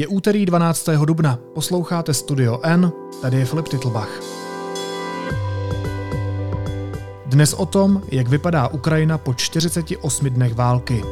Je úterý 12. dubna, posloucháte Studio N, tady je Filip Titlbach. Dnes o tom, jak vypadá Ukrajina po 48 dnech války.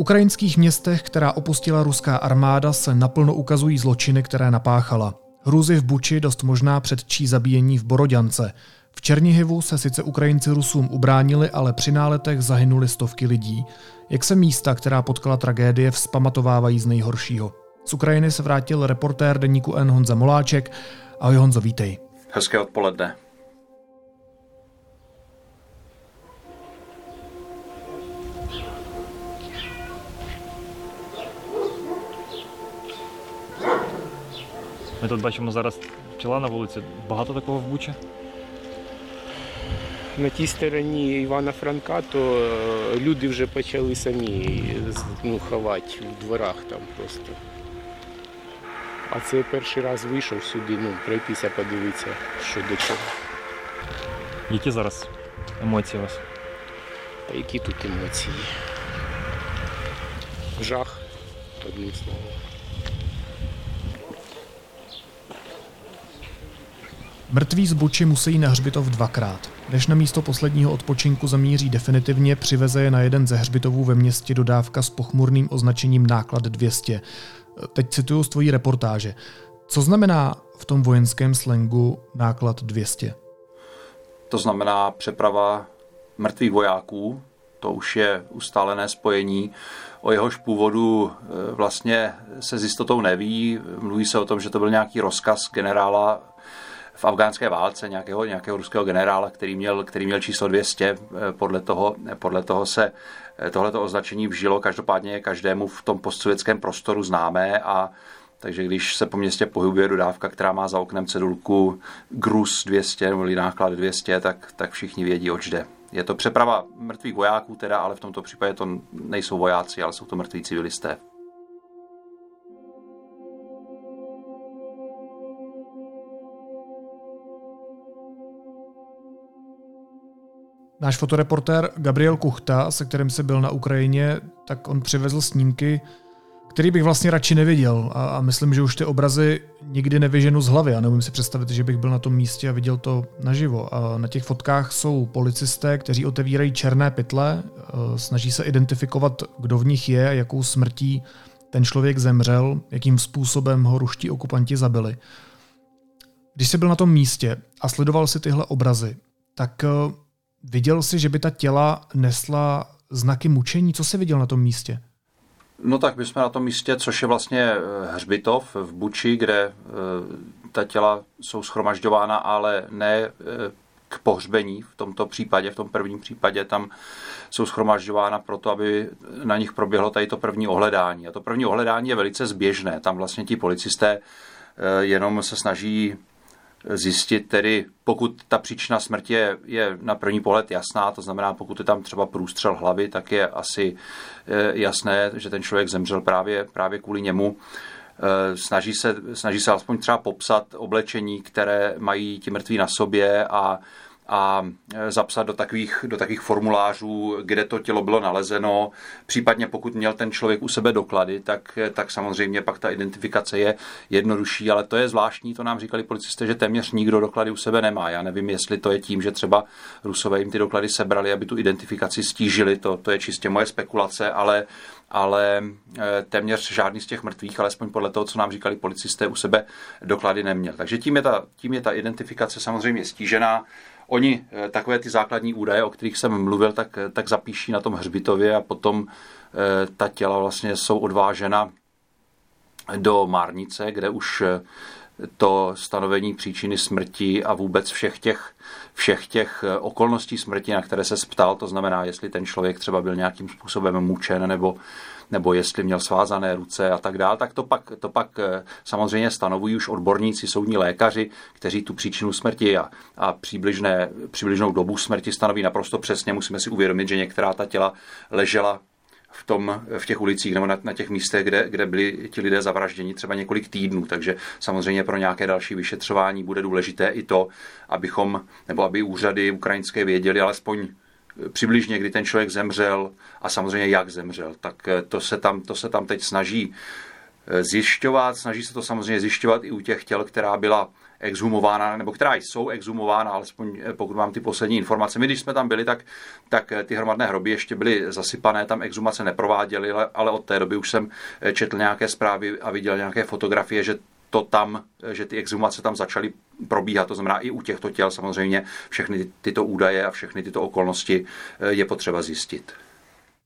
Ukrajinských městech, která opustila ruská armáda, se naplno ukazují zločiny, které napáchala. Hrůzy v Buči dost možná předčí zabíjení v Borodňance. V Černihivu se sice Ukrajinci Rusům ubránili, ale při náletech zahynuli stovky lidí. Jak se místa, která potkala tragédie, vzpamatovávají z nejhoršího. Z Ukrajiny se vrátil reportér deníku N. Honza Moláček. Ahoj Honzo, vítej. Hezké odpoledne. Ми тут бачимо зараз пчела на вулиці. Багато такого в Бучі? На тій стороні Івана Франка, то е, люди вже почали самі ну, ховати в дворах там просто. А це перший раз вийшов сюди, ну, пройтися, подивитися, що до чого. Які зараз емоції у вас? Та які тут емоції. Жах, одним словом. Mrtví z Buči musí na hřbitov dvakrát. Než na místo posledního odpočinku zamíří definitivně, přiveze je na jeden ze hřbitovů ve městě dodávka s pochmurným označením náklad 200. Teď cituju z tvojí reportáže. Co znamená v tom vojenském slengu náklad 200? To znamená přeprava mrtvých vojáků, to už je ustálené spojení. O jehož původu e, vlastně se s jistotou neví. Mluví se o tom, že to byl nějaký rozkaz generála v afgánské válce nějakého, nějakého ruského generála, který měl, který měl číslo 200. Eh, podle toho, podle toho se eh, tohleto označení vžilo. Každopádně je každému v tom postsovětském prostoru známé a takže když se po městě pohybuje dodávka, která má za oknem cedulku Grus 200 nebo náklad 200, tak, tak všichni vědí, oč jde. Je to přeprava mrtvých vojáků, teda, ale v tomto případě to nejsou vojáci, ale jsou to mrtví civilisté. Náš fotoreportér Gabriel Kuchta, se kterým se byl na Ukrajině, tak on přivezl snímky, který bych vlastně radši neviděl a, a myslím, že už ty obrazy nikdy nevyženu z hlavy a neumím si představit, že bych byl na tom místě a viděl to naživo. A na těch fotkách jsou policisté, kteří otevírají černé pytle, snaží se identifikovat, kdo v nich je a jakou smrtí ten člověk zemřel, jakým způsobem ho ruští okupanti zabili. Když jsi byl na tom místě a sledoval si tyhle obrazy, tak Viděl jsi, že by ta těla nesla znaky mučení? Co jsi viděl na tom místě? No tak my jsme na tom místě, což je vlastně eh, hřbitov v Buči, kde eh, ta těla jsou schromažďována, ale ne eh, k pohřbení v tomto případě, v tom prvním případě tam jsou schromažďována proto, aby na nich proběhlo tady to první ohledání. A to první ohledání je velice zběžné. Tam vlastně ti policisté jenom se snaží zjistit tedy, pokud ta příčina smrti je, je na první pohled jasná, to znamená, pokud je tam třeba průstřel hlavy, tak je asi eh, jasné, že ten člověk zemřel právě, právě kvůli němu. Eh, snaží se, snaží se alespoň třeba popsat oblečení, které mají ti mrtví na sobě a a e, zapsat do takových, do takových formulářů, kde to tělo bylo nalezeno. Případně pokud měl ten člověk u sebe doklady, tak, e, tak samozřejmě pak ta identifikace je jednodušší, ale to je zvláštní, to nám říkali policisté, že téměř nikdo doklady u sebe nemá. Já nevím, jestli to je tím, že třeba Rusové jim ty doklady sebrali, aby tu identifikaci stížili, to, to je čistě moje spekulace, ale ale e, téměř žádný z těch mrtvých, alespoň podle toho, co nám říkali policisté, u sebe doklady neměl. Takže tím je ta, tím je ta identifikace samozřejmě stížená. Oni eh, takové ty základní údaje, o kterých jsem mluvil, tak, eh, tak zapíší na tom hřbitově a potom eh, ta těla vlastně jsou odvážena do Márnice, kde už to stanovení příčiny smrti a vůbec všech těch, všech těch okolností smrti, na které se ptal, to znamená, jestli ten člověk třeba byl nějakým způsobem mučen nebo nebo jestli měl svázané ruce a tak dále, tak to pak, to pak eh, samozřejmě stanovují už odborníci, soudní lékaři, kteří tu příčinu smrti a, a přibližné, přibližnou dobu smrti stanoví naprosto přesně. Musíme si uvědomit, že některá ta těla ležela v, tom, v těch ulicích nebo na, na těch místech, kde, kde byli ti lidé zavražděni třeba několik týdnů. Takže samozřejmě pro nějaké další vyšetřování bude důležité i to, abychom, nebo aby úřady ukrajinské věděli alespoň přibližně, kdy ten člověk zemřel a samozřejmě jak zemřel. Tak to se tam, to se tam teď snaží zjišťovat, snaží se to samozřejmě zjišťovat i u těch těl, která byla exhumována, nebo která jsou exhumována, alespoň eh, pokud mám ty poslední informace. My, když jsme tam byli, tak, tak eh, ty hromadné hroby ještě byly zasypané, tam exhumace neprováděly, ale od té doby už jsem eh, četl nějaké zprávy a viděl nějaké fotografie, že to tam, že ty exhumace tam začaly probíhat, to znamená i u těchto těl samozřejmě všechny tyto údaje a všechny tyto okolnosti je potřeba zjistit.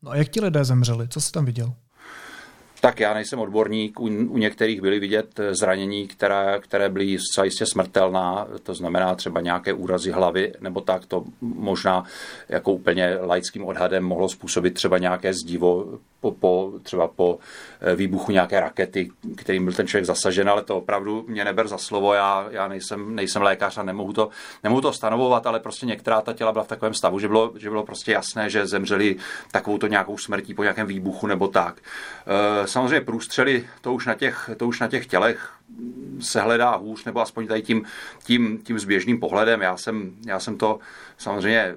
No a jak ti lidé zemřeli? Co jsi tam viděl? tak já nejsem odborník. U, u některých byly vidět zranění, které, které byly zcela jistě smrtelná, to znamená třeba nějaké úrazy hlavy, nebo tak to možná jako úplně laickým odhadem mohlo způsobit třeba nějaké zdivo po, po, třeba po eh, výbuchu nějaké rakety, kterým byl ten člověk zasažen, ale to opravdu mě neber za slovo, já, já nejsem, nejsem lékař a nemohu to, nemohu to stanovovat, ale prostě některá ta těla byla v takovém stavu, že bylo, že bylo prostě jasné, že zemřeli takovou to nějakou smrtí po nějakém výbuchu nebo tak. Eh, samozřejmě průstřely, to už na těch, to už na těch tělech se hledá hůř, nebo aspoň tady tím, tím, tím zběžným pohledem. Já jsem, já jsem to samozřejmě eh,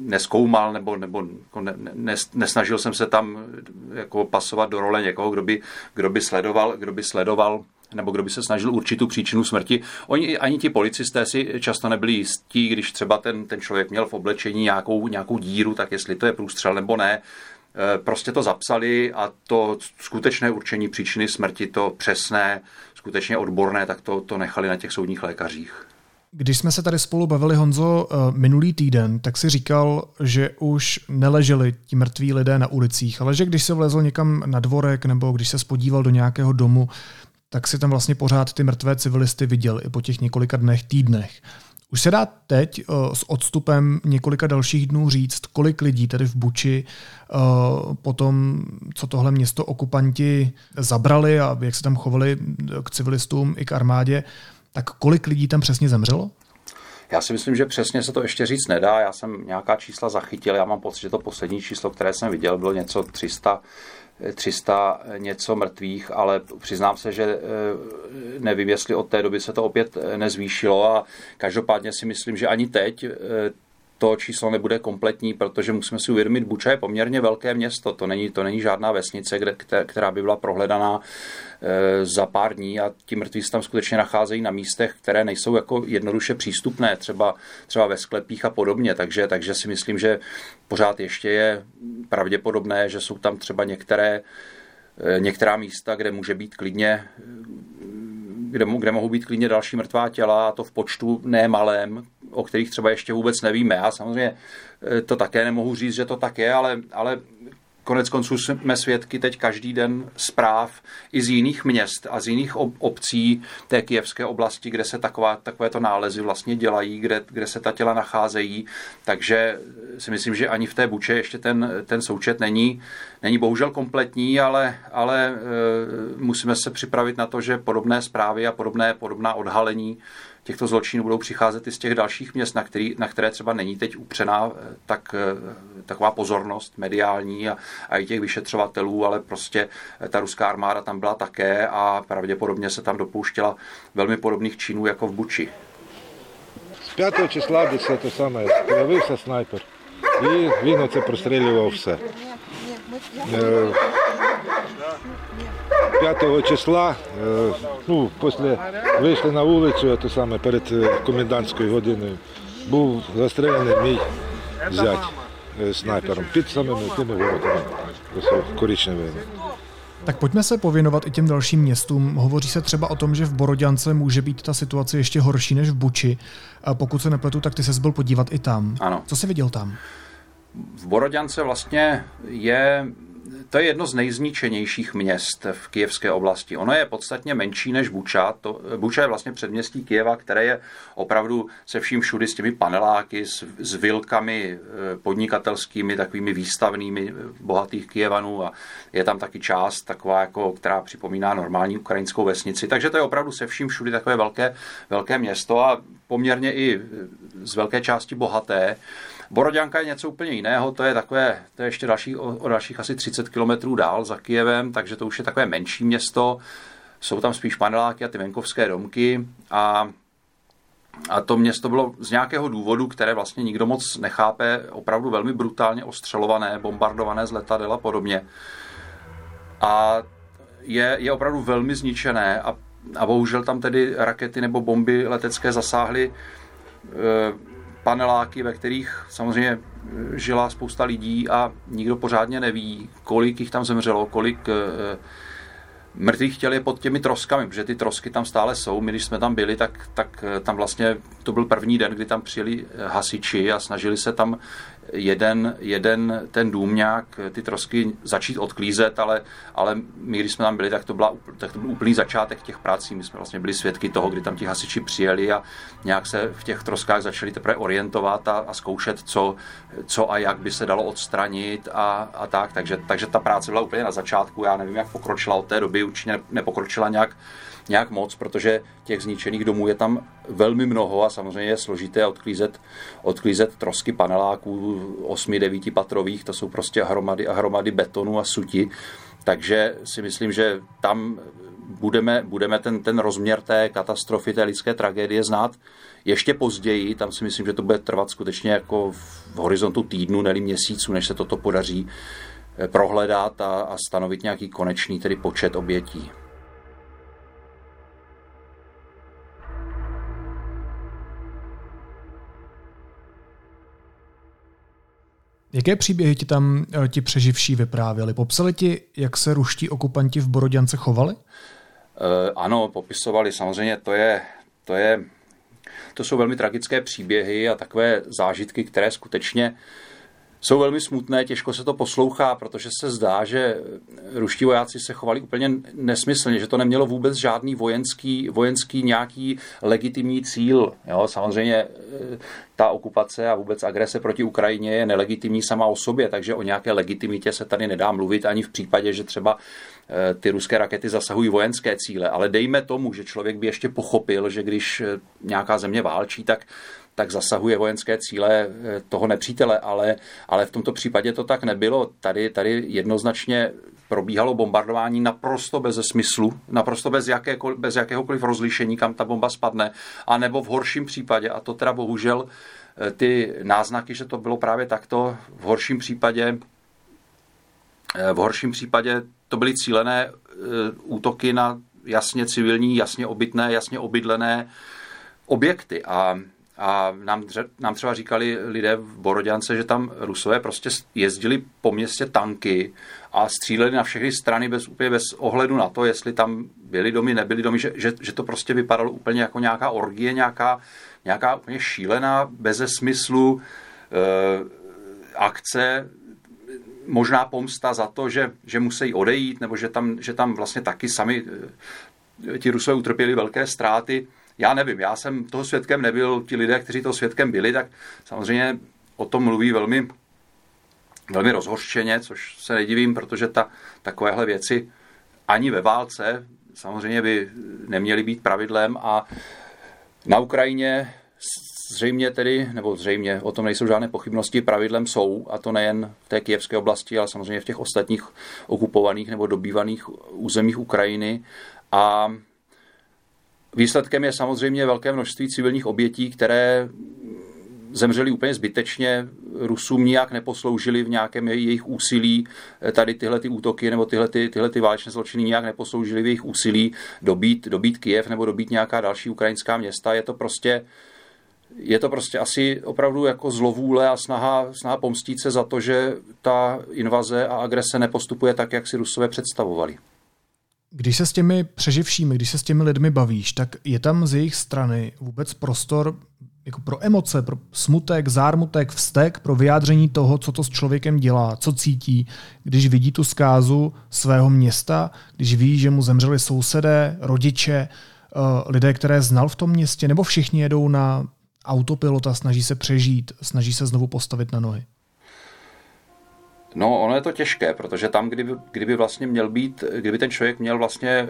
neskoumal, nebo, nebo ne, ne, nesnažil jsem se tam jako pasovat do role někoho, kdo by, kdo by sledoval, kdo by sledoval nebo kdo by se snažil určitou příčinu smrti. Oni, ani ti policisté si často nebyli jistí, když třeba ten, ten člověk měl v oblečení nějakou, nějakou díru, tak jestli to je průstřel nebo ne. Eh, prostě to zapsali a to skutečné určení příčiny smrti, to přesné, skutečně odborné, tak to, to nechali na těch soudních lékařích. Když jsme se tady spolu bavili, Honzo, eh, minulý týden, tak si říkal, že už neleželi ti mrtví lidé na ulicích, ale že když se vlezl někam na dvorek nebo když se spodíval do nějakého domu, tak si tam vlastně pořád ty mrtvé civilisty viděl i po těch několika dnech, týdnech. Už se dá teď uh, s odstupem několika dalších dnů říct, kolik lidí tady v Buči uh, potom, co tohle město okupanti zabrali a jak se tam chovali k civilistům i k armádě, tak kolik lidí tam přesně zemřelo? Já si myslím, že přesně se to ještě říct nedá. Já jsem nějaká čísla zachytil. Já mám pocit, že to poslední číslo, které jsem viděl, bylo něco 300 300 něco mrtvých, ale přiznám se, že eh, nevím, jestli od té doby se to opět eh, nezvýšilo a každopádně si myslím, že ani teď eh, to číslo nebude kompletní, protože musíme si uvědomit, Buča je poměrně velké město, to není, to není žádná vesnice, kde, která by byla prohledaná e, za pár dní a ti mrtví se tam skutečně nacházejí na místech, které nejsou jako jednoduše přístupné, třeba, třeba ve sklepích a podobně, takže, takže si myslím, že pořád ještě je pravděpodobné, že jsou tam třeba některé, e, některá místa, kde může být klidně kde, kde mohou být klidně další mrtvá těla, a to v počtu nemalém, o kterých třeba ještě vůbec nevíme. Já samozřejmě eh, to také nemohu říct, že to tak je, ale, ale Konec konců jsme svědky teď každý den zpráv i z jiných měst a z jiných obcí té kijevské oblasti, kde se taková, takovéto nálezy vlastně dělají, kde, kde se ta těla nacházejí. Takže si myslím, že ani v té buče ještě ten, ten součet není, není bohužel kompletní, ale, ale e, musíme se připravit na to, že podobné zprávy a podobné, podobná odhalení těchto zločinů budou přicházet i z těch dalších měst, na, který, na které třeba není teď upřená eh, tak, eh, taková pozornost mediální a, a i těch vyšetřovatelů, ale prostě eh, ta ruská armáda tam byla také a pravděpodobně se tam dopouštěla velmi podobných činů jako v Buči. Z 5 числа десь це саме з'явився снайпер і він оце прострілював все. 5 числа, е, ну, після вийшли на вулицю, то саме перед е, комендантською годиною, був застрелений мій зять е, снайпером під самими тими воротами коричневими. Tak pojďme se pověnovat i těm dalším městům. Hovoří se třeba o tom, že v Boroďance může být ta situace ještě horší než v Buči. A pokud se nepletu, tak ty se byl podívat i tam. Ano. Co jsi viděl tam? V Boroďance vlastně je to je jedno z nejzničenějších měst v kijevské oblasti. Ono je podstatně menší než Buča. To, Buča je vlastně předměstí Kijeva, které je opravdu se vším všudy s těmi paneláky, s, s vilkami eh, podnikatelskými, takovými výstavnými eh, bohatých Kijevanů a je tam taky část taková, jako, která připomíná normální ukrajinskou vesnici. Takže to je opravdu se vším všudy takové velké, velké město a poměrně i z velké části bohaté. Boroďanka je něco úplně jiného, to je takové, to je ještě další, o, o dalších asi 30 kilometrů dál za Kijevem, takže to už je takové menší město. Jsou tam spíš paneláky a ty venkovské domky a a to město bylo z nějakého důvodu, které vlastně nikdo moc nechápe, opravdu velmi brutálně ostřelované, bombardované z letadel a podobně. A je, je opravdu velmi zničené a, a bohužel tam tedy rakety nebo bomby letecké zasáhly e, paneláky, ve kterých samozřejmě žila spousta lidí a nikdo pořádně neví, kolik jich tam zemřelo, kolik e, mrtvých těl je pod těmi troskami, protože ty trosky tam stále jsou. My, když jsme tam byli, tak, tak eh, tam vlastně to byl první den, kdy tam přijeli eh, hasiči a snažili se tam jeden, jeden ten dům nějak ty trosky začít odklízet, ale, ale my, když jsme tam byli, tak to, byla, tak to byl úplný začátek těch prací. My jsme vlastně byli svědky toho, kdy tam ti hasiči přijeli a nějak se v těch troskách začali teprve orientovat a, a zkoušet, co, co a jak by se dalo odstranit a, a tak. Takže, takže ta práce byla úplně na začátku. Já nevím, jak pokročila od té doby, určitě nepokročila nějak nějak moc, protože těch zničených domů je tam velmi mnoho a samozřejmě je složité odklízet, odklízet trosky paneláků 8-9 patrových, to jsou prostě hromady a hromady betonu a suti, takže si myslím, že tam budeme, budeme ten, ten rozměr té katastrofy, té lidské tragédie znát ještě později. Tam si myslím, že to bude trvat skutečně jako v horizontu týdnu, nebo měsíců, než se toto podaří eh, prohledat a, a stanovit nějaký konečný tedy počet obětí. Jaké příběhy ti tam eh, ti přeživší vyprávěli? Popsali ti, jak se ruští okupanti v Boroděnce chovali? E, ano, popisovali. Samozřejmě to je, to je, to jsou velmi tragické příběhy a takové zážitky, které skutečně jsou velmi smutné, těžko se to poslouchá, protože se zdá, že ruští vojáci se chovali úplně nesmyslně, že to nemělo vůbec žádný vojenský, vojenský nějaký legitimní cíl. Jo, samozřejmě e, ta okupace a vůbec agrese proti Ukrajině je nelegitimní sama o sobě, takže o nějaké legitimitě se tady nedá mluvit ani v případě, že třeba e, ty ruské rakety zasahují vojenské cíle. Ale dejme tomu, že člověk by ještě pochopil, že když e, nějaká země válčí, tak tak zasahuje vojenské cíle eh, toho nepřítele, ale, ale v tomto případě to tak nebylo. Tady, tady jednoznačně probíhalo bombardování naprosto bez smyslu, naprosto bez, jakékoliv, bez jakéhokoliv rozlišení, kam ta bomba spadne, a nebo v horším případě, a to teda bohužel eh, ty náznaky, že to bylo právě takto, v horším případě eh, v horším případě to byly cílené útoky na jasně civilní, jasně obytné, jasně obydlené objekty. A a nám, nám třeba říkali lidé v Boroděnce, že tam Rusové prostě jezdili po městě tanky a stříleli na všechny strany bez, úplně bez ohledu na to, jestli tam byly domy, nebyly domy, že, že, že to prostě vypadalo úplně jako nějaká orgie, nějaká, nějaká úplně šílená, beze smyslu e, akce, možná pomsta za to, že, že musí odejít, nebo že tam, že tam vlastně taky sami e, ti Rusové utrpěli velké ztráty já nevím, já jsem toho svědkem nebyl, ti lidé, kteří toho svědkem byli, tak samozřejmě o tom mluví velmi, velmi rozhořčeně, což se nedivím, protože ta, takovéhle věci ani ve válce samozřejmě by neměly být pravidlem a na Ukrajině zřejmě tedy, nebo zřejmě, o tom nejsou žádné pochybnosti, pravidlem jsou, a to nejen v té kijevské oblasti, ale samozřejmě v těch ostatních okupovaných nebo dobývaných územích Ukrajiny. A Výsledkem je samozřejmě velké množství civilních obětí, které zemřeli úplně zbytečně, Rusům nijak neposloužili v nějakém jejich úsilí, tady tyhle ty útoky nebo tyhle, ty, tyhle ty válečné zločiny nijak neposloužili v jejich úsilí dobít, dobít Kiev nebo dobít nějaká další ukrajinská města. Je to prostě je to prostě asi opravdu jako zlovůle a snaha, snaha pomstit se za to, že ta invaze a agrese nepostupuje tak, jak si Rusové představovali. Když se s těmi přeživšími, když se s těmi lidmi bavíš, tak je tam z jejich strany vůbec prostor jako pro emoce, pro smutek, zármutek, vztek, pro vyjádření toho, co to s člověkem dělá, co cítí, když vidí tu zkázu svého města, když ví, že mu zemřeli sousedé, rodiče, eh, lidé, které znal v tom městě, nebo všichni jedou na autopilota, snaží se přežít, snaží se znovu postavit na nohy? No, ono je to těžké, protože tam, kdyby, kdyby vlastně měl být, kdyby ten člověk měl vlastně eh,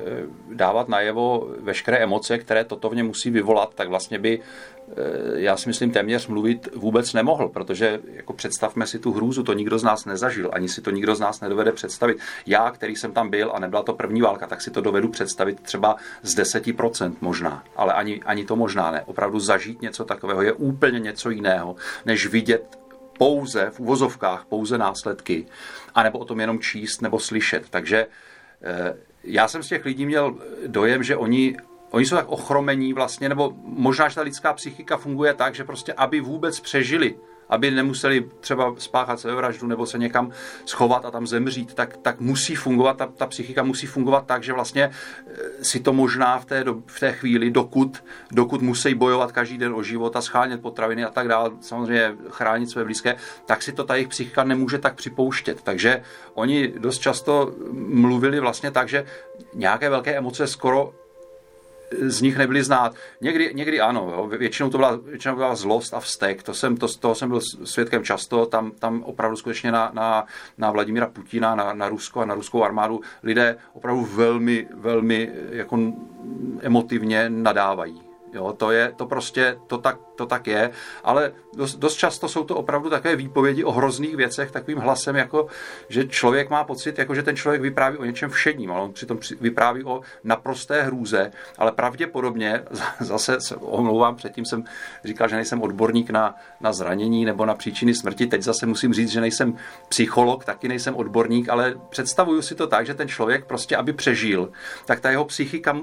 dávat najevo veškeré emoce, které toto v něm musí vyvolat, tak vlastně by, eh, já si myslím, téměř mluvit vůbec nemohl, protože jako představme si tu hrůzu, to nikdo z nás nezažil, ani si to nikdo z nás nedovede představit. Já, který jsem tam byl a nebyla to první válka, tak si to dovedu představit třeba z 10% možná, ale ani, ani to možná ne. Opravdu zažít něco takového je úplně něco jiného, než vidět pouze, v uvozovkách, pouze následky, anebo o tom jenom číst nebo slyšet. Takže eh, já jsem z těch lidí měl dojem, že oni, oni jsou tak ochromení vlastně, nebo možná, že ta lidská psychika funguje tak, že prostě, aby vůbec přežili aby nemuseli třeba spáchat sebevraždu nebo se někam schovat a tam zemřít, tak, tak musí fungovat, ta, ta psychika musí fungovat tak, že vlastně eh, si to možná v té, do, v té chvíli, dokud, dokud musí bojovat každý den o život a schánět potraviny a tak dále, samozřejmě chránit své blízké, tak si to ta jejich psychika nemůže tak připouštět. Takže oni dost často mluvili vlastně tak, že nějaké velké emoce skoro z nich nebyly znát. Někdy, někdy ano, jo. Většinou, to byla, většinou byla zlost a vztek, to jsem, to, toho jsem byl svědkem často, tam, tam opravdu skutečně na, na, na Vladimíra Putina, na, na Rusko a na ruskou armádu lidé opravdu velmi, velmi jako emotivně nadávají. Jo, to je, to prostě, to tak, to tak je, ale dost, dost často jsou to opravdu takové výpovědi o hrozných věcech takovým hlasem, jako že člověk má pocit, jako že ten člověk vypráví o něčem všedním, ale on přitom vypráví o naprosté hrůze, ale pravděpodobně, zase se omlouvám, předtím jsem říkal, že nejsem odborník na, na zranění nebo na příčiny smrti, teď zase musím říct, že nejsem psycholog, taky nejsem odborník, ale představuju si to tak, že ten člověk prostě, aby přežil, tak ta jeho psychika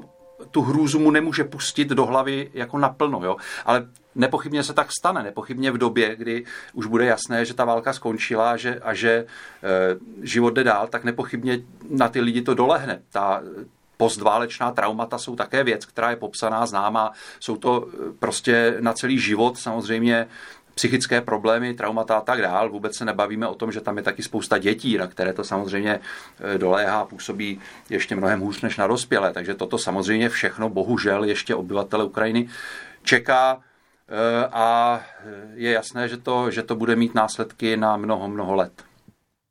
tu hrůzu mu nemůže pustit do hlavy jako naplno, jo. Ale nepochybně se tak stane, nepochybně v době, kdy už bude jasné, že ta válka skončila a že, a že e, život jde dál, tak nepochybně na ty lidi to dolehne. Ta postválečná traumata jsou také věc, která je popsaná, známá. Jsou to e, prostě na celý život samozřejmě psychické problémy, traumata a tak dál. Vůbec se nebavíme o tom, že tam je taky spousta dětí, na které to samozřejmě e, doléhá, působí ještě mnohem hůř než na dospělé. Takže toto samozřejmě všechno, bohužel, ještě obyvatele Ukrajiny čeká e, a je jasné, že to, že to bude mít následky na mnoho, mnoho let.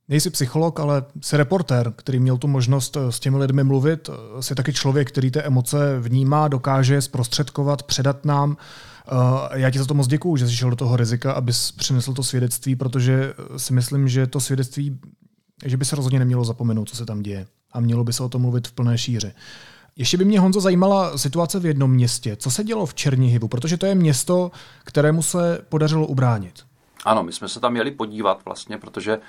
Nejsi psycholog, ale jsi reportér, který měl tu možnost s těmi lidmi mluvit. Jsi taky člověk, který ty emoce vnímá, dokáže zprostředkovat, předat nám. Eh, já ti za to moc děkuju, že jsi šel do toho rizika, abys přinesl to svědectví, protože si myslím, že to svědectví, že by se rozhodně nemělo zapomenout, co se tam děje. A mělo by se o tom mluvit v plné šíři. Ještě by mě, Honzo, zajímala situace v jednom městě. Co se dělo v Černihivu? Protože to je město, kterému se podařilo ubránit. Ano, my jsme se tam měli podívat vlastně, protože eh,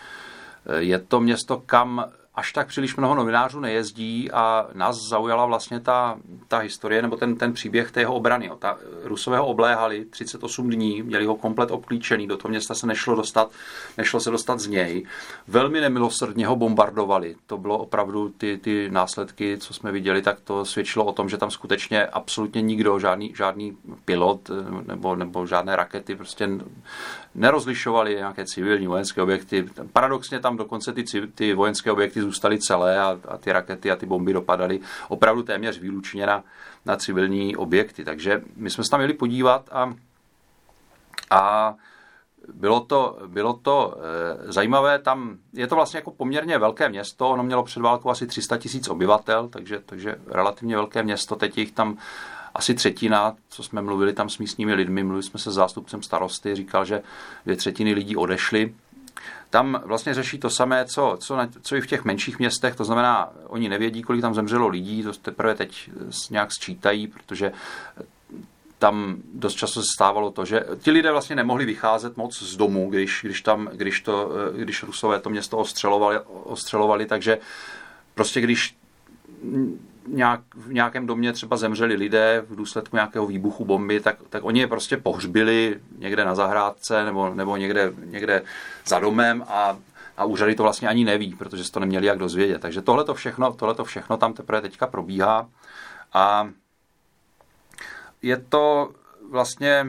je to město, kam až tak příliš mnoho novinářů nejezdí a nás zaujala vlastně ta, ta historie nebo ten, ten příběh té jeho obrany. Ta, Rusové ho obléhali 38 dní, měli ho komplet obklíčený, do toho města se nešlo dostat, nešlo se dostat z něj. Velmi nemilosrdně ho bombardovali. To bylo opravdu ty, ty následky, co jsme viděli, tak to svědčilo o tom, že tam skutečně absolutně nikdo, žádný, žádný pilot nebo, nebo žádné rakety prostě nerozlišovali nějaké civilní vojenské objekty. Paradoxně tam dokonce ty, ty vojenské objekty zůstaly celé a, a ty rakety a ty bomby dopadaly opravdu téměř výlučně na, na civilní objekty. Takže my jsme se tam měli podívat a, a bylo to, bylo to e, zajímavé, tam je to vlastně jako poměrně velké město, ono mělo před válkou asi 300 tisíc obyvatel, takže, takže relativně velké město, teď jich tam asi třetina, co jsme mluvili tam s místními lidmi, mluvili jsme se zástupcem starosty, říkal, že dvě třetiny lidí odešly. Tam vlastně řeší to samé, co, co, na, co i v těch menších městech, to znamená, oni nevědí, kolik tam zemřelo lidí, to teprve teď nějak sčítají, protože tam dost často se stávalo to, že ti lidé vlastně nemohli vycházet moc z domu, když, když, tam, když, to, když Rusové to město ostřelovali, ostřelovali takže prostě když nějak, v nějakém domě třeba zemřeli lidé v důsledku nějakého výbuchu bomby, tak, tak oni je prostě pohřbili někde na zahrádce nebo, nebo někde, někde za domem a, a úřady to vlastně ani neví, protože se to neměli jak dozvědět. Takže tohle to všechno, tohleto všechno tam teprve teďka probíhá a je to vlastně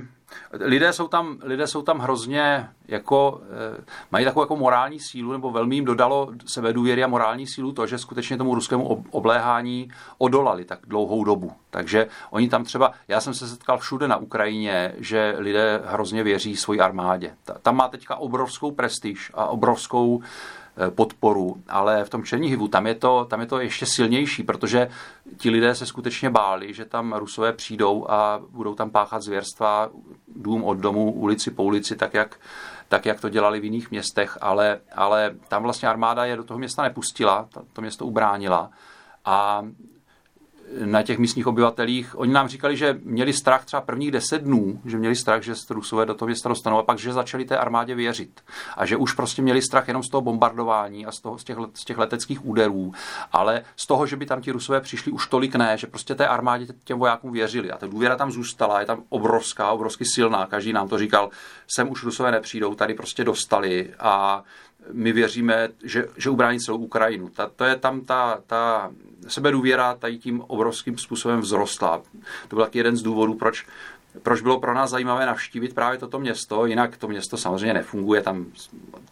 lidé jsou tam, lidé jsou tam hrozně jako, eh, mají takovou jako morální sílu, nebo velmi jim dodalo sebedůvěry a morální sílu to, že skutečně tomu ruskému obléhání odolali tak dlouhou dobu. Takže oni tam třeba, já jsem se setkal všude na Ukrajině, že lidé hrozně věří svoji armádě. Tam má teďka obrovskou prestiž a obrovskou podporu, ale v tom Černihivu tam je, to, tam je to ještě silnější, protože ti lidé se skutečně báli, že tam Rusové přijdou a budou tam páchat zvěrstva dům od domu, ulici po ulici, tak jak, tak jak to dělali v jiných městech, ale, ale tam vlastně armáda je do toho města nepustila, to město ubránila a na těch místních obyvatelích. Oni nám říkali, že měli strach třeba prvních deset dnů, že měli strach, že Rusové do toho města dostanou a pak, že začali té armádě věřit. A že už prostě měli strach jenom z toho bombardování a z, toho, z, těch, z těch leteckých úderů, ale z toho, že by tam ti Rusové přišli už tolik ne, že prostě té armádě těm vojákům věřili. A ta důvěra tam zůstala, je tam obrovská, obrovsky silná. Každý nám to říkal, sem už Rusové nepřijdou, tady prostě dostali a my věříme, že, že ubrání celou Ukrajinu. Ta, to je tam ta, ta sebedůvěra tady tím obrovským způsobem vzrostla. To byl taky jeden z důvodů, proč proč bylo pro nás zajímavé navštívit právě toto město, jinak to město samozřejmě nefunguje, tam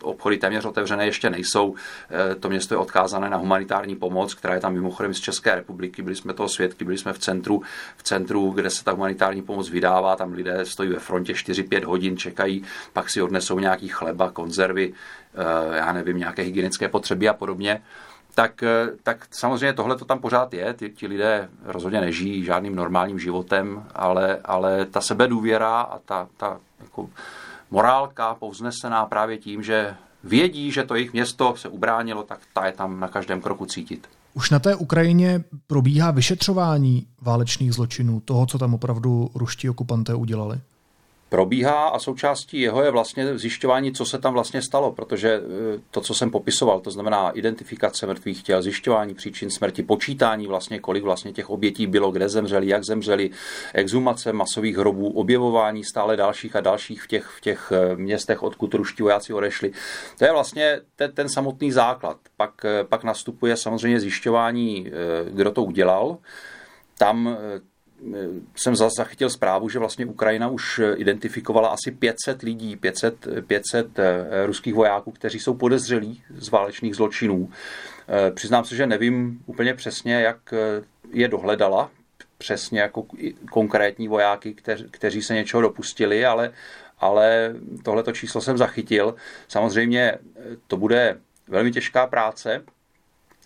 obchody téměř otevřené ještě nejsou, eh, to město je odkázané na humanitární pomoc, která je tam mimochodem z České republiky, byli jsme toho svědky, byli jsme v centru, v centru, kde se ta humanitární pomoc vydává, tam lidé stojí ve frontě 4-5 hodin, čekají, pak si odnesou nějaký chleba, konzervy, eh, já nevím, nějaké hygienické potřeby a podobně tak, eh, tak samozřejmě tohle to tam pořád je. Ti, ti lidé rozhodně nežijí žádným normálním životem, ale, ale ta sebedůvěra a ta, ta jako morálka povznesená právě tím, že vědí, že to jejich město se ubránilo, tak ta je tam na každém kroku cítit. Už na té Ukrajině probíhá vyšetřování válečných zločinů, toho, co tam opravdu ruští okupanté udělali? Probíhá a součástí jeho je vlastně zjišťování, co se tam vlastně stalo, protože e, to, co jsem popisoval, to znamená identifikace mrtvých těl, zjišťování příčin smrti, počítání vlastně, kolik vlastně těch obětí bylo, kde zemřeli, jak zemřeli, exhumace masových hrobů, objevování stále dalších a dalších v těch, v těch e, městech, odkud ruští vojáci odešli. To je vlastně ten, ten samotný základ. Pak, e, pak nastupuje samozřejmě zjišťování, kdo to udělal. Tam jsem zachytil zprávu, že vlastně Ukrajina už identifikovala asi 500 lidí, 500, 500 eh, ruských vojáků, kteří jsou podezřelí z válečných zločinů. Eh, přiznám se, že nevím úplně přesně, jak eh, je dohledala, přesně jako konkrétní vojáky, kteř, kteří se něčeho dopustili, ale, ale tohleto číslo jsem zachytil. Samozřejmě to bude velmi těžká práce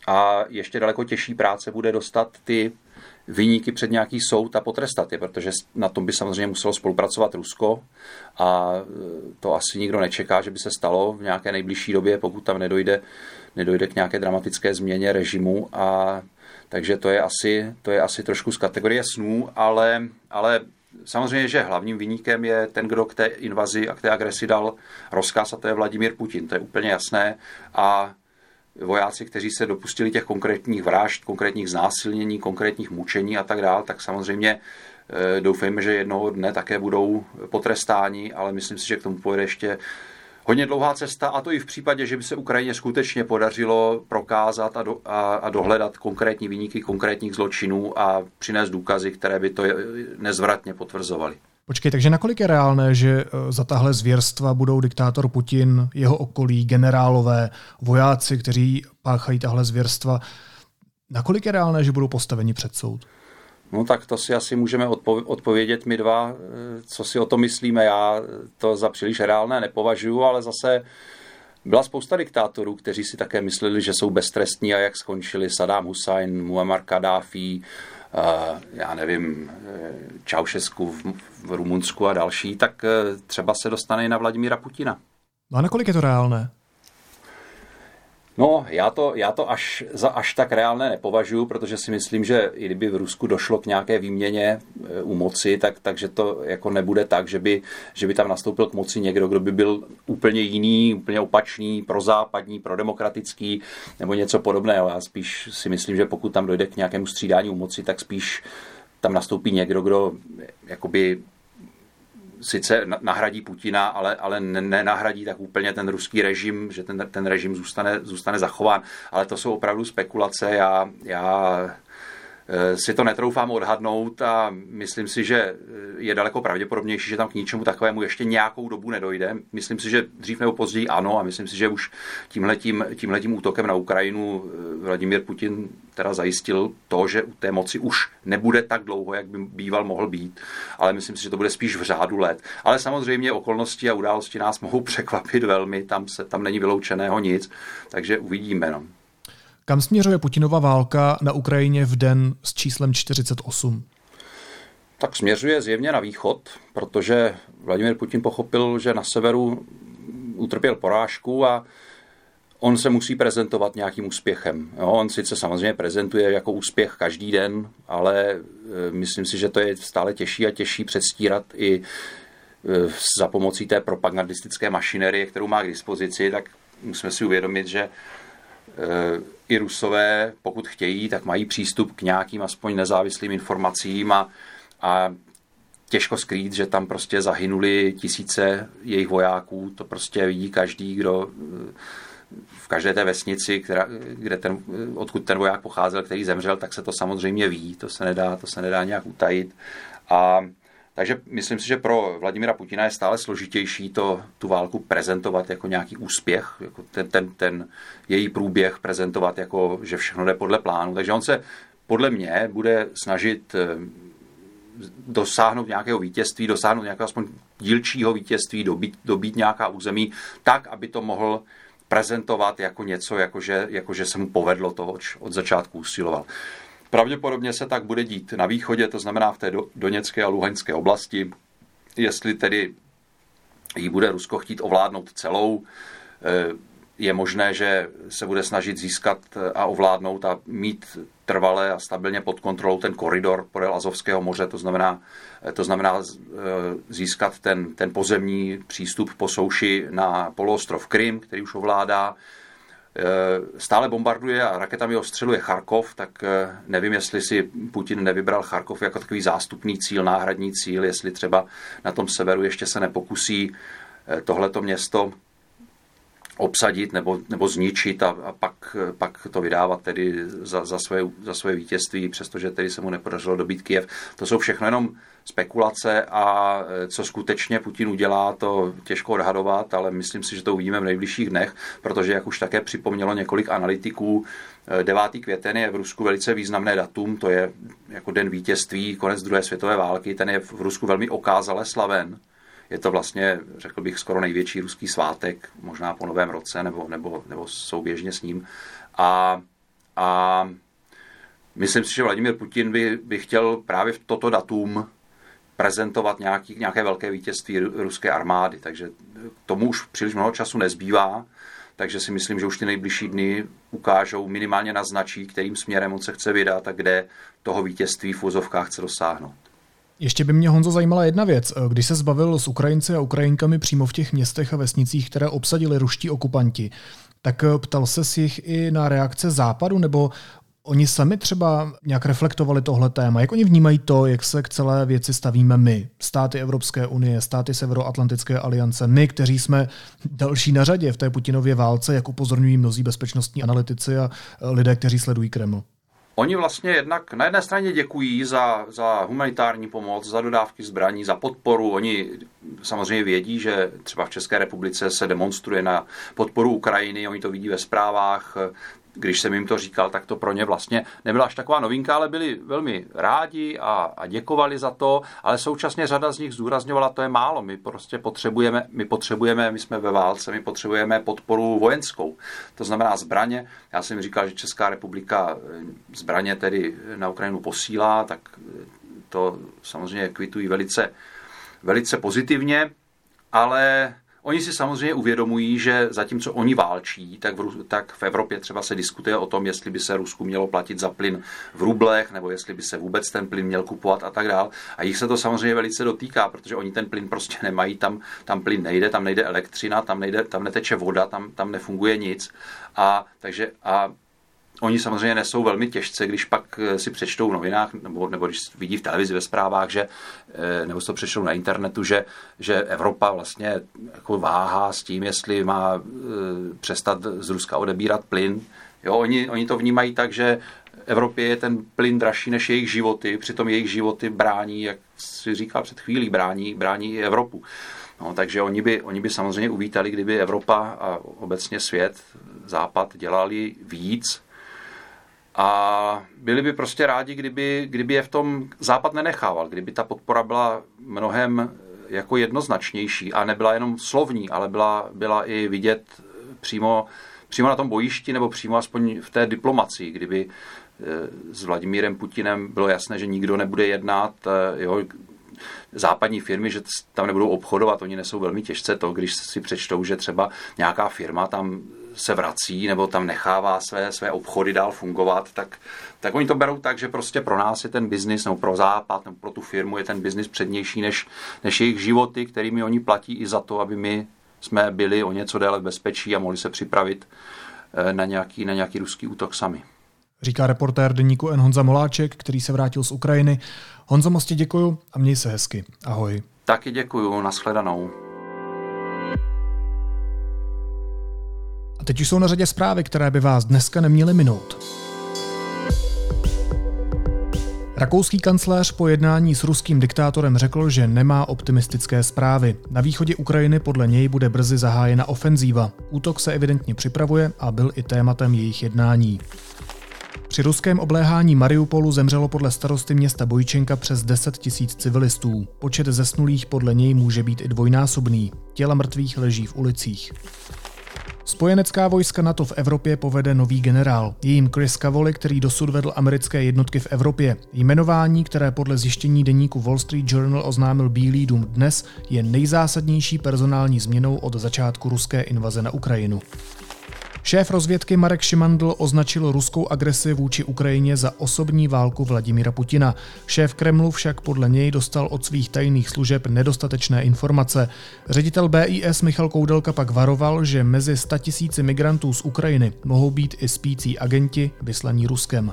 a ještě daleko těžší práce bude dostat ty vyníky před nějaký soud a potrestat je, protože na tom by samozřejmě muselo spolupracovat Rusko a e, to asi nikdo nečeká, že by se stalo v nějaké nejbližší době, pokud tam nedojde, nedojde k nějaké dramatické změně režimu a takže to je asi, to je asi trošku z kategorie snů, ale, ale samozřejmě, že hlavním vyníkem je ten, kdo k té invazi a k té agresi dal rozkaz a to je Vladimír Putin, to je úplně jasné. A vojáci, kteří se dopustili těch konkrétních vražd, konkrétních znásilnění, konkrétních mučení a tak dále, tak samozřejmě eh, doufejme, že jednoho dne také budou potrestáni, ale myslím si, že k tomu pojede ještě hodně dlouhá cesta a to i v případě, že by se Ukrajině skutečně podařilo prokázat a, do, a, a dohledat konkrétní výniky konkrétních zločinů a přinést důkazy, které by to nezvratně potvrzovaly. Počkej, takže nakolik je reálné, že eh, za tahle zvěrstva budou diktátor Putin, jeho okolí, generálové, vojáci, kteří páchají tahle zvěrstva, nakolik je reálné, že budou postaveni před soud? No tak to si asi můžeme odpovědět my dva, eh, co si o to myslíme. Já to za příliš reálné nepovažuji, ale zase byla spousta diktátorů, kteří si také mysleli, že jsou beztrestní a jak skončili Saddam Hussein, Muammar Gaddafi, já nevím, Čaušesku v, v Rumunsku a další, tak eh, třeba se dostane i na Vladimíra Putina. No a nakolik je to reálné? No, já to, já to až za až tak reálné nepovažuji, protože si myslím, že i kdyby v Rusku došlo k nějaké výměně e, u moci, tak, takže to jako nebude tak, že by, že by tam nastoupil k moci někdo, kdo by byl úplně jiný, úplně opačný, prozápadní, prodemokratický nebo něco podobného. Já spíš si myslím, že pokud tam dojde k nějakému střídání u moci, tak spíš tam nastoupí někdo, kdo jakoby sice nahradí Putina, ale, ale nenahradí tak úplně ten ruský režim, že ten, ten režim zůstane, zůstane zachován. Ale to jsou opravdu spekulace. Já, já si to netroufám odhadnout a myslím si, že eh, je daleko pravděpodobnější, že tam k ničemu takovému ještě nějakou dobu nedojde. Myslím si, že dřív nebo později ano a myslím si, že už tímhletím, tímhletím útokem na Ukrajinu eh, Vladimír Putin teda zajistil to, že u té moci už nebude tak dlouho, jak by býval mohl být, ale myslím si, že to bude spíš v řádu let. Ale samozřejmě okolnosti a události nás mohou překvapit velmi, tam, se, tam není vyloučeného nic, takže uvidíme. No. Kam směřuje Putinova válka na Ukrajině v den s číslem 48? Tak směřuje zjevně na východ, protože Vladimir Putin pochopil, že na severu utrpěl porážku a on se musí prezentovat nějakým úspěchem. Jo, on sice samozřejmě prezentuje jako úspěch každý den, ale e, myslím si, že to je stále těžší a těžší předstírat i e, za pomocí té propagandistické mašinerie, kterou má k dispozici, tak musíme si uvědomit, že i Rusové, pokud chtějí, tak mají přístup k nějakým aspoň nezávislým informacím a, a těžko skrýt, že tam prostě zahynuli tisíce jejich vojáků. To prostě vidí každý, kdo eh, v každé té vesnici, která, kde ten, odkud ten voják pocházel, který zemřel, tak se to samozřejmě ví, to se nedá, to se nedá nějak utajit. A takže myslím si, že pro Vladimira Putina je stále složitější to, tu válku prezentovat jako nějaký úspěch, jako ten, ten, ten její průběh prezentovat jako, že všechno jde podle plánu. Takže on se podle mě bude snažit eh, dosáhnout nějakého vítězství, dosáhnout nějakého aspoň dílčího vítězství, dobít, dobít nějaká území, tak, aby to mohl prezentovat jako něco, jako že, jako že se mu povedlo to, od začátku usiloval. Pravděpodobně se tak bude dít na východě, to znamená v té Doněcké a Luhanské oblasti. Jestli tedy ji bude Rusko chtít ovládnout celou, eh, je možné, že se bude snažit získat a ovládnout a mít trvale a stabilně pod kontrolou ten koridor podél Azovského moře, to znamená, eh, to znamená eh, získat ten, ten pozemní přístup po souši na poloostrov Krym, který už ovládá, Eh, stále bombarduje a raketami ostřeluje Charkov, tak eh, nevím, jestli si Putin nevybral Charkov jako takový zástupný cíl, náhradní cíl, jestli třeba na tom severu ještě se nepokusí eh, tohleto město obsadit nebo, nebo zničit a, a pak, pak to vydávat tedy za, za, své, za své vítězství, přestože tedy se mu nepodařilo dobít Kiev. To jsou všechno jenom spekulace a e, co skutečně Putin udělá, to těžko odhadovat, ale myslím si, že to uvidíme v nejbližších dnech, protože, jak už také připomnělo několik analytiků, 9. E, květen je v Rusku velice významné datum, to je jako den vítězství, konec druhé světové války, ten je v Rusku velmi okázale slaven. Je to vlastně, řekl bych, skoro největší ruský svátek, možná po novém roce nebo, nebo, nebo souběžně s ním. A, a myslím si, že Vladimir Putin by, by chtěl právě v toto datum prezentovat nějaký, nějaké velké vítězství ruské armády. Takže tomu už příliš mnoho času nezbývá, takže si myslím, že už ty nejbližší dny ukážou, minimálně naznačí, kterým směrem on se chce vydat a kde toho vítězství v úzovkách chce dosáhnout. Ještě by mě Honzo zajímala jedna věc. Když se zbavil s Ukrajinci a Ukrajinkami přímo v těch městech a vesnicích, které obsadili ruští okupanti, tak ptal se si jich i na reakce západu, nebo Oni sami třeba nějak reflektovali tohle téma. Jak oni vnímají to, jak se k celé věci stavíme my, státy Evropské unie, státy Severoatlantické aliance, my, kteří jsme další na řadě v té Putinově válce, jak upozorňují mnozí bezpečnostní analytici a lidé, kteří sledují Kreml? Oni vlastně jednak na jedné straně děkují za, za humanitární pomoc, za dodávky zbraní, za podporu. Oni samozřejmě vědí, že třeba v České republice se demonstruje na podporu Ukrajiny, oni to vidí ve zprávách, když jsem jim to říkal, tak to pro ně vlastně nebyla až taková novinka, ale byli velmi rádi a, a děkovali za to, ale současně řada z nich zdůrazňovala, to je málo, my prostě potřebujeme, my potřebujeme, my jsme ve válce, my potřebujeme podporu vojenskou, to znamená zbraně. Já jsem říkal, že Česká republika eh, zbraně tedy na Ukrajinu posílá, tak eh, to samozřejmě kvitují velice, velice pozitivně, ale Oni si samozřejmě uvědomují, že zatímco oni válčí, tak v, tak v Evropě třeba se diskutuje o tom, jestli by se Rusku mělo platit za plyn v rublech, nebo jestli by se vůbec ten plyn měl kupovat a tak dál. A jich se to samozřejmě velice dotýká, protože oni ten plyn prostě nemají, tam, tam plyn nejde, tam nejde elektřina, tam, nejde, tam neteče voda, tam, tam nefunguje nic. A, takže, a oni samozřejmě nesou velmi těžce, když pak eh, si přečtou v novinách, nebo, nebo když vidí v televizi ve zprávách, že, eh, nebo si to přečtou na internetu, že, že Evropa vlastně jako váhá s tím, jestli má eh, přestat z Ruska odebírat plyn. Jo, oni, oni to vnímají tak, že Evropě je ten plyn dražší než jejich životy, přitom jejich životy brání, jak si říkal před chvílí, brání, brání i Evropu. No, takže oni by, oni by samozřejmě uvítali, kdyby Evropa a obecně svět, Západ dělali víc a byli by prostě rádi, kdyby, kdyby je v tom Západ nenechával, kdyby ta podpora byla mnohem jako jednoznačnější a nebyla jenom slovní, ale byla, byla i vidět přímo, přímo na tom bojišti nebo přímo aspoň v té diplomaci, kdyby eh, s Vladimírem Putinem bylo jasné, že nikdo nebude jednat, eh, jo, západní firmy, že tam nebudou obchodovat, oni nesou velmi těžce to, když si přečtou, že třeba nějaká firma tam se vrací nebo tam nechává své, své obchody dál fungovat, tak, tak oni to berou tak, že prostě pro nás je ten biznis, nebo pro západ, nebo pro tu firmu je ten biznis přednější než, než jejich životy, kterými oni platí i za to, aby my jsme byli o něco déle v bezpečí a mohli se připravit eh, na nějaký, na nějaký ruský útok sami. Říká reportér deníku N. Honza Moláček, který se vrátil z Ukrajiny. Honzo, moc ti děkuju a měj se hezky. Ahoj. Taky děkuju, nashledanou. A teď už jsou na řadě zprávy, které by vás dneska neměly minout. Rakouský kancléř po jednání s ruským diktátorem řekl, že nemá optimistické zprávy. Na východě Ukrajiny podle něj bude brzy zahájena ofenzíva. Útok se evidentně připravuje a byl i tématem jejich jednání. Při ruském obléhání Mariupolu zemřelo podle starosty města Bojčenka přes 10 tisíc civilistů. Počet zesnulých podle něj může být i dvojnásobný. Těla mrtvých leží v ulicích. Spojenecká vojska NATO v Evropě povede nový generál. Je jim Chris Cavoli, který dosud vedl americké jednotky v Evropě. Jmenování, které podle zjištění deníku Wall Street Journal oznámil Bílý dům dnes, je nejzásadnější personální změnou od začátku ruské invaze na Ukrajinu. Šéf rozvědky Marek Šimandl označil ruskou agresi vůči Ukrajině za osobní válku Vladimíra Putina. Šéf Kremlu však podle něj dostal od svých tajných služeb nedostatečné informace. Ředitel BIS Michal Koudelka pak varoval, že mezi 100 tisíci migrantů z Ukrajiny mohou být i spící agenti vyslaní Ruskem.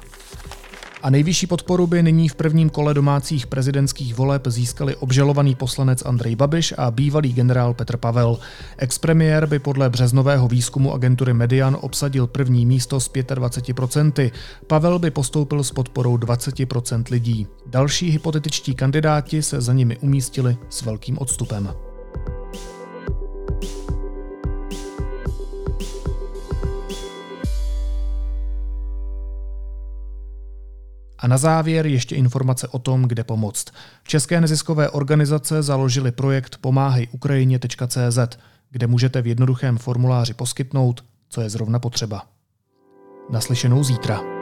A nejvyšší podporu by nyní v prvním kole domácích prezidentských voleb získali obžalovaný poslanec Andrej Babiš a bývalý generál Petr Pavel. Expremiér by podle březnového výzkumu agentury Median obsadil první místo s 25%. Pavel by postoupil s podporou 20% lidí. Další hypotetičtí kandidáti se za nimi umístili s velkým odstupem. A na závěr ještě informace o tom, kde pomoct. České neziskové organizace založily projekt pomáhejukrajině.cz, kde můžete v jednoduchém formuláři poskytnout, co je zrovna potřeba. Naslyšenou zítra.